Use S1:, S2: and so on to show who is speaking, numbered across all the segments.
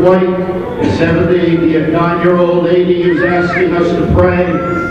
S1: White, a 79-year-old lady who's asking us to pray,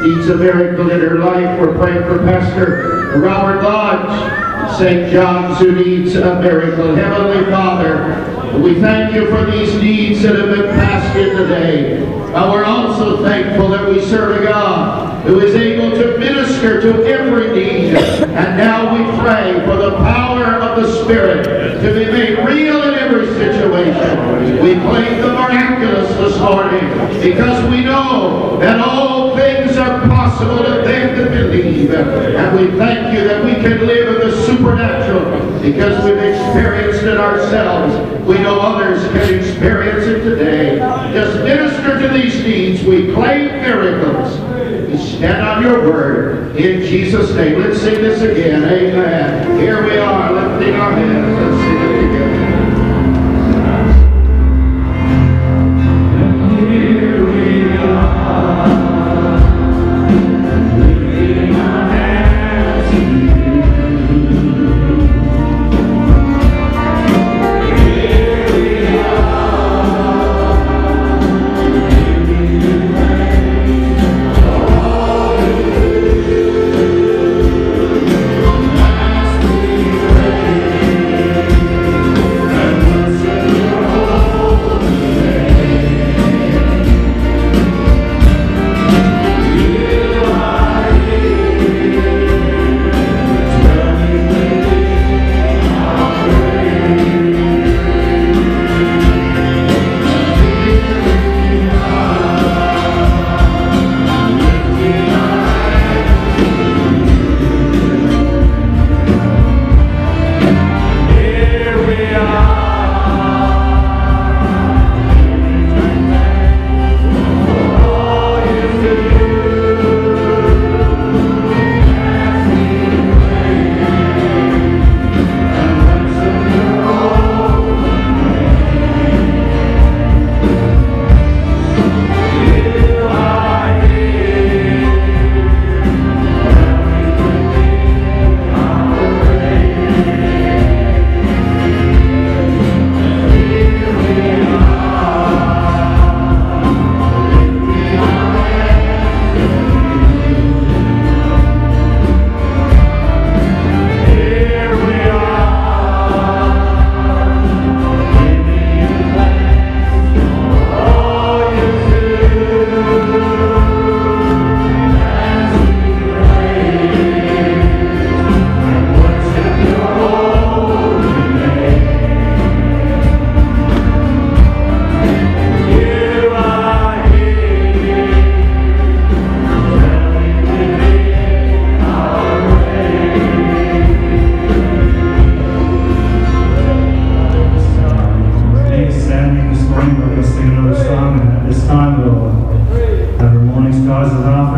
S1: needs a miracle in her life. We're praying for Pastor Robert Lodge, St. John's, who needs a miracle. Heavenly Father, we thank you for these needs that have been passed in today. And we're also thankful that we serve a God who is able to minister to every need. And now we pray for the power of the Spirit to be made real in every situation. We claim the miraculous this morning because we know that all things are possible to them that believe. And we thank you that we can live in the supernatural because we've experienced it ourselves. We know others can experience it today. Just minister to these needs. We claim miracles. Stand on your word in Jesus' name. Let's sing this again. Amen. Here we are lifting our hands.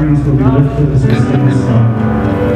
S2: Offerings will be lifted as we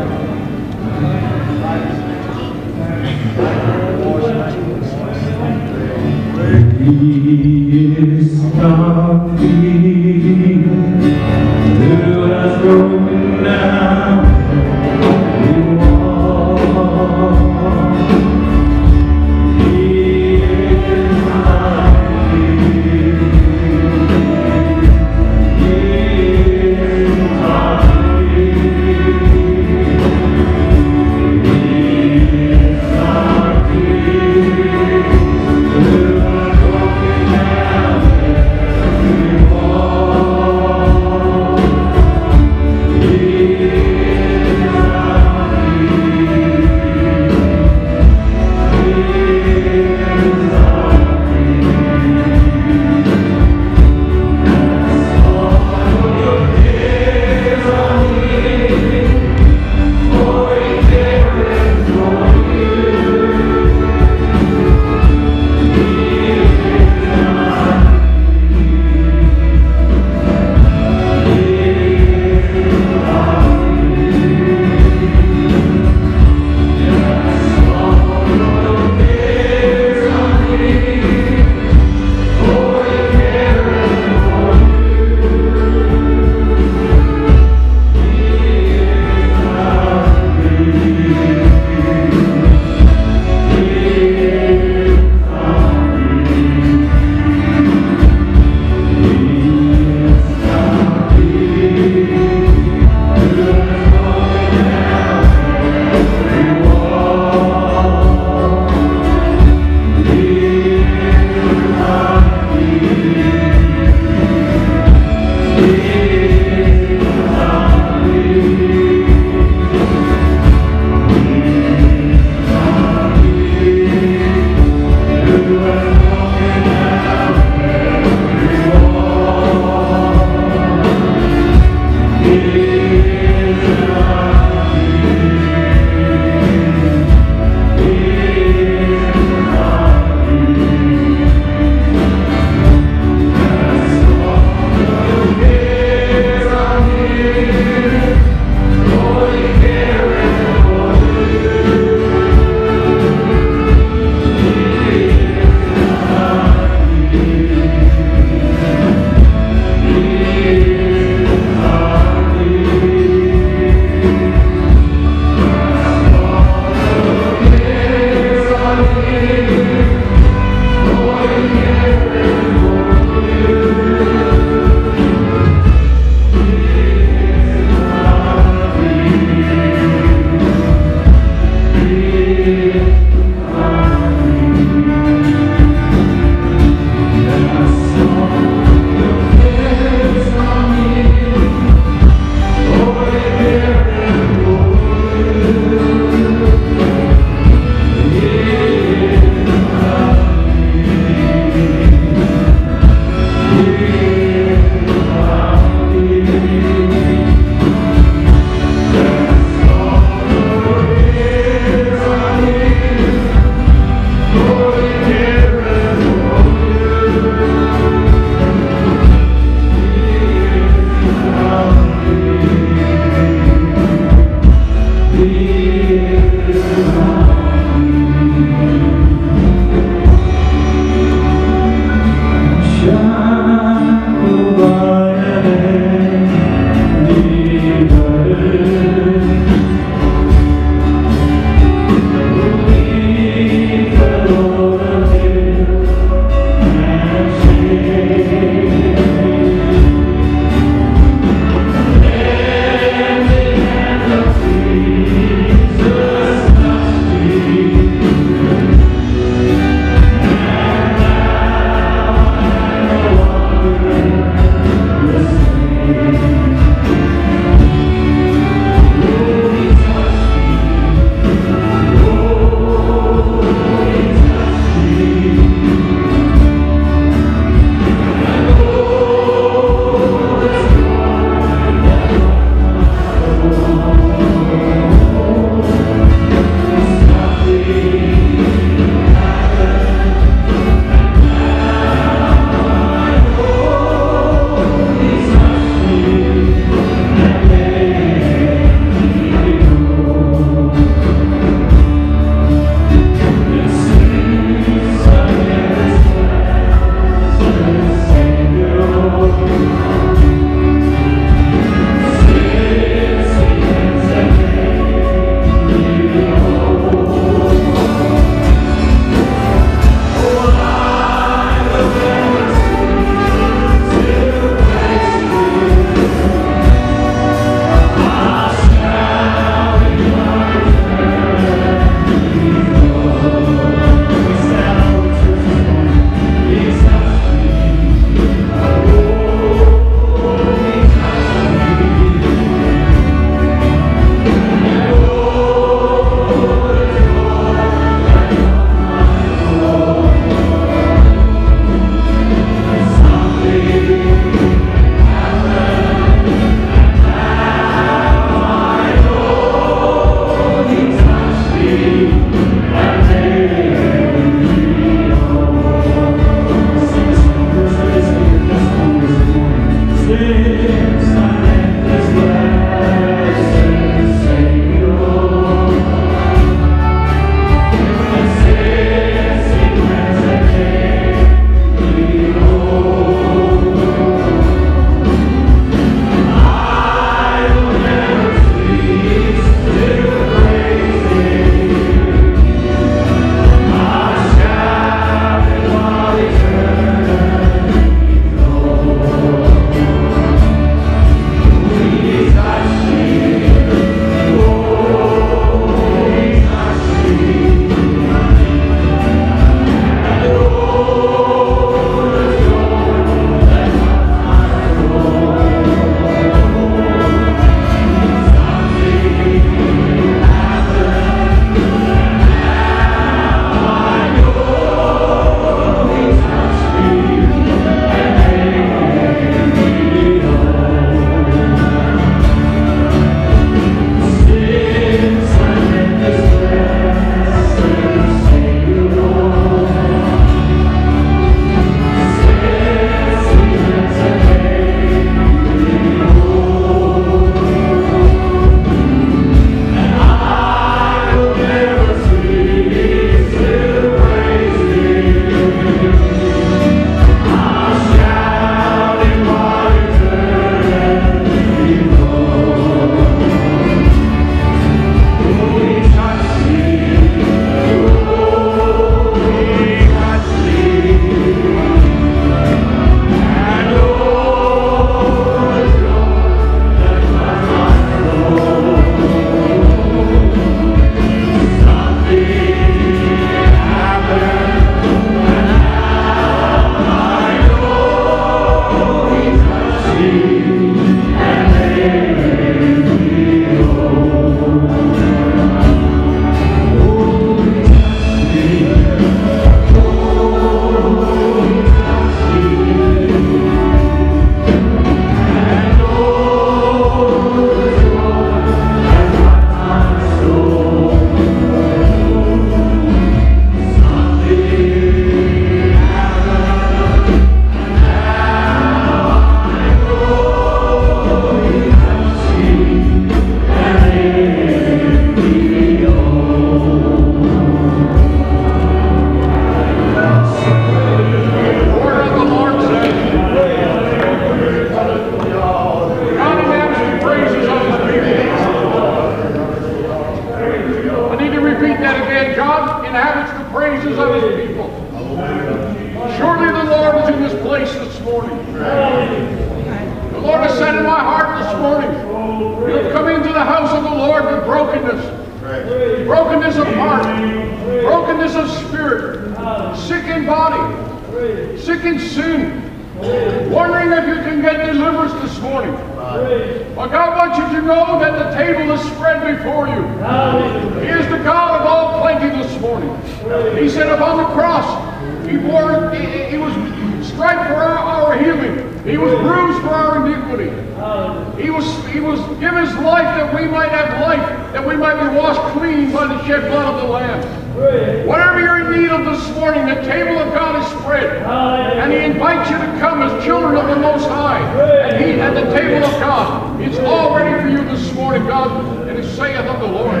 S3: He was, he was given his life that we might have life, that we might be washed clean by the shed blood of the Lamb. Whatever you're in need of this morning, the table of God is spread. And He invites you to come as children of the Most High. And He at the table of God. It's all ready for you this morning, God. And it saith of the Lord.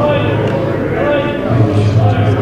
S2: There is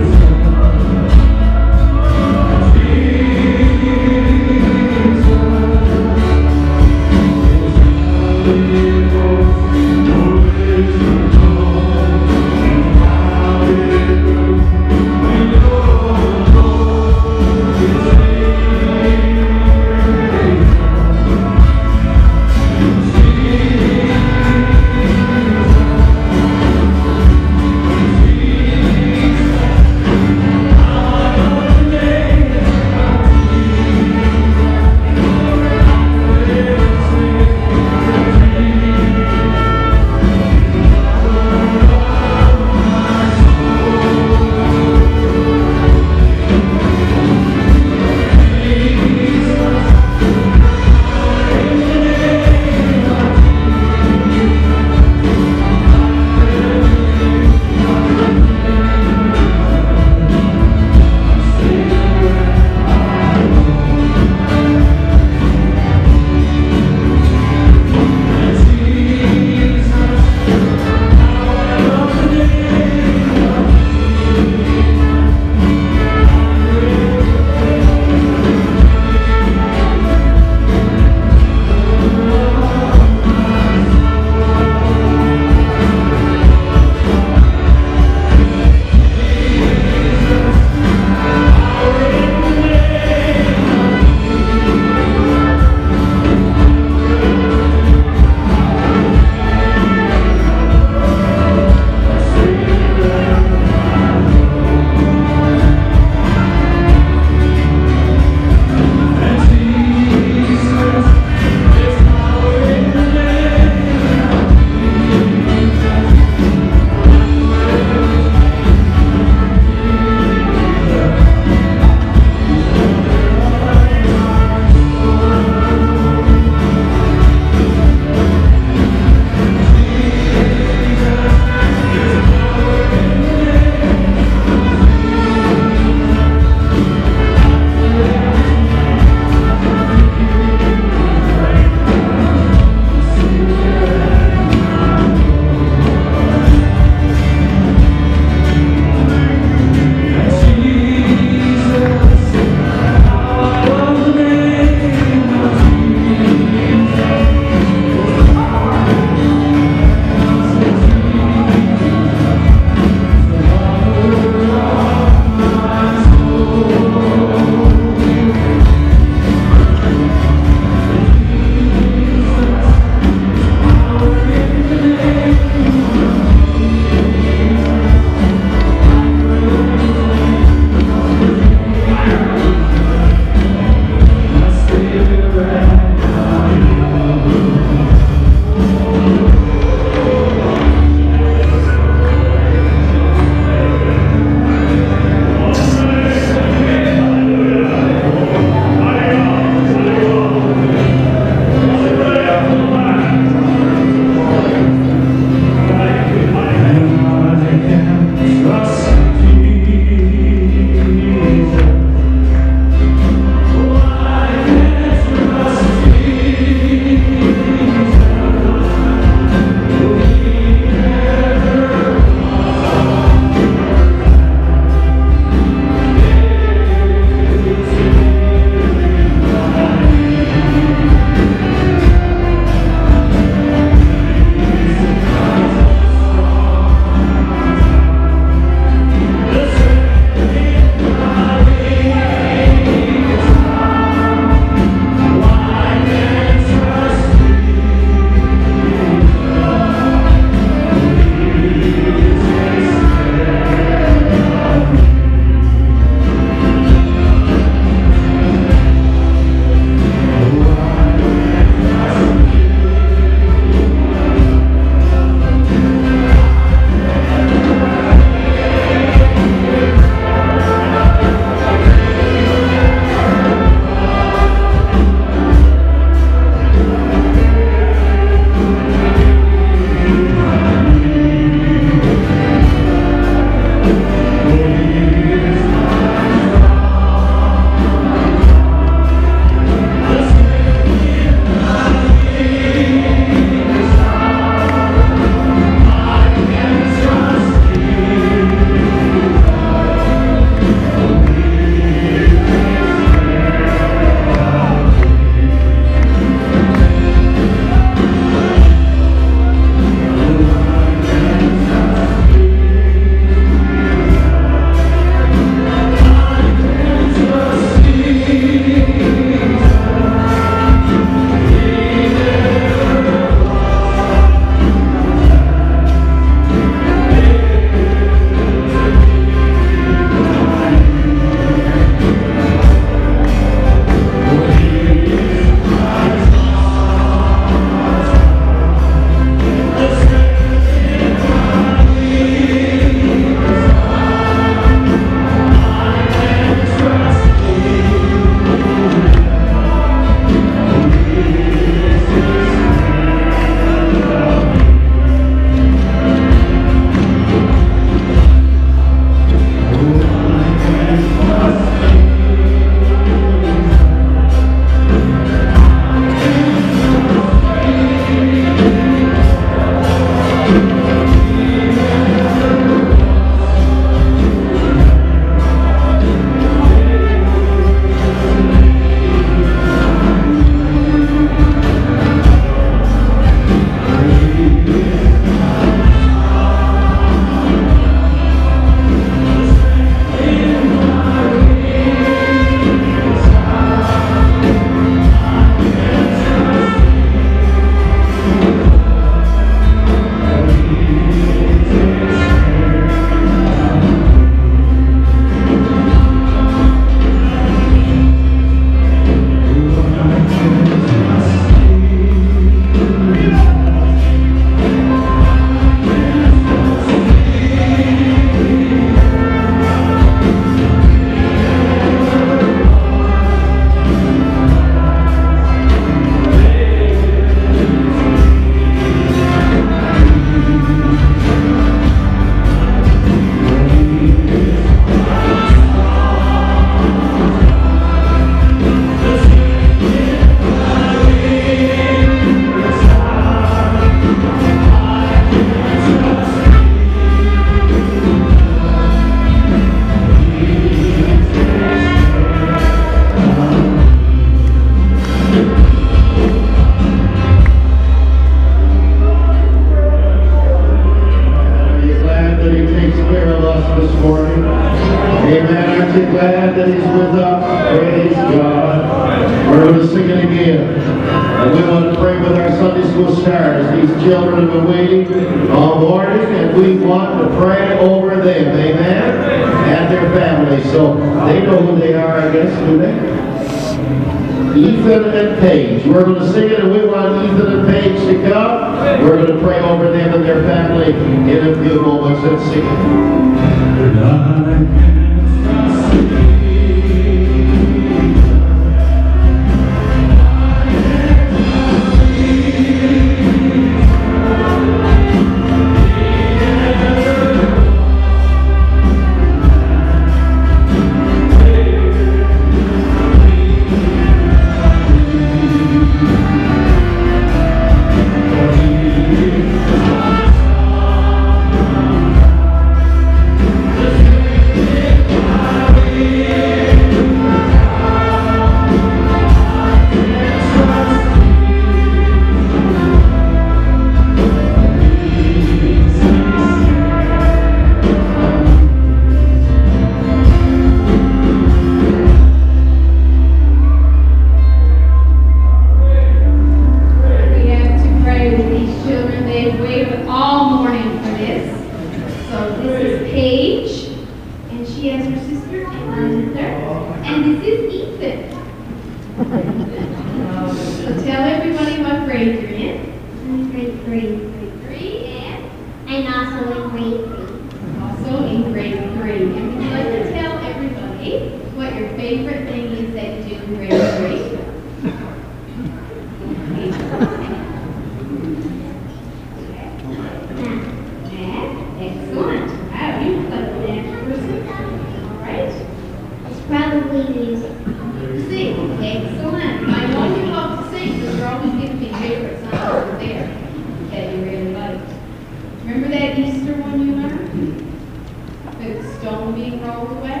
S4: stone being rolled away?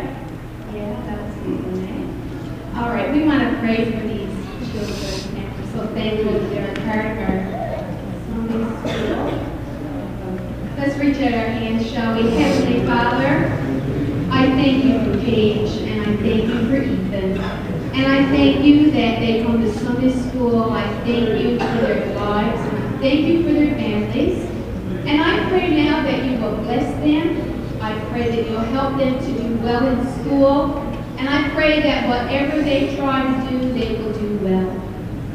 S4: Yeah, that was one, eh? All right, we want to pray for these children and we're so thankful that they're a part of our Sunday school. Let's reach out our hands, shall we? Heavenly Father, I thank you for Paige, and I thank you for Ethan. And I thank you that they come to Sunday school. I thank you for their lives, and I thank you for their families. And I pray now that you will bless them. I pray that you'll help them to do well in school. And I pray that whatever they try to do, they will do well.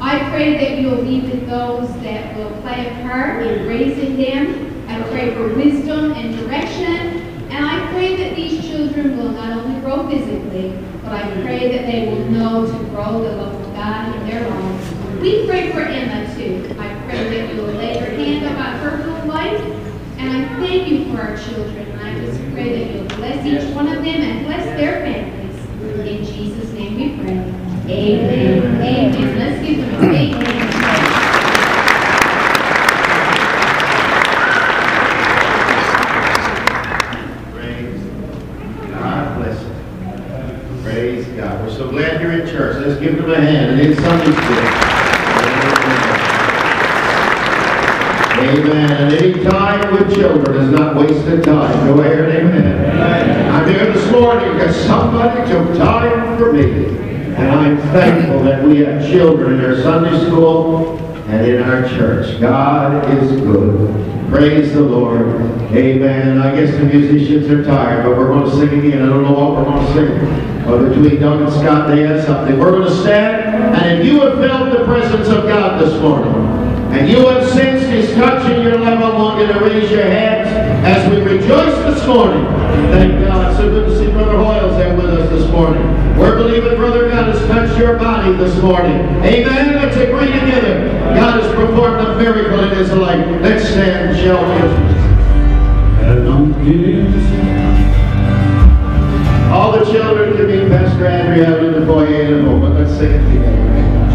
S4: I pray that you'll be with those that will play a part in raising them. I pray for wisdom and direction. And I pray that these children will not only grow physically, but I pray that they will know to grow the love of God in their lives. We pray for Emma too. I pray that you will lay your hand upon her little life. And I thank you for our children. Pray that you'll bless each one of them and bless their families. In Jesus' name we pray. Amen. Amen. Let's give them a big hand.
S1: Praise God. Bless you. Praise God. We're so glad you're in church. Let's give them a hand. And in Sunday school. Amen. And any time with children is not wasted time. Go ahead, amen. I'm here this morning because somebody took time for me. And I'm thankful that we have children in our Sunday school and in our church. God is good. Praise the Lord. Amen. I guess the musicians are tired, but we're going to sing again. I don't know what we're going to sing. But between Doug and Scott, they had something. We're going to stand, and if you have felt the presence of God this morning, and you have sensed His touch in your life, I want you to raise your hands as we rejoice this morning. Thank God. So good to see Brother Hoyles there with us this morning. We're believing Brother God has touched your body this morning. Amen. Let's agree together. God has performed a miracle in His life. Let's stand, shall we? All the children can meet Pastor Andrew out in the foyer in a moment. Let's sing it together.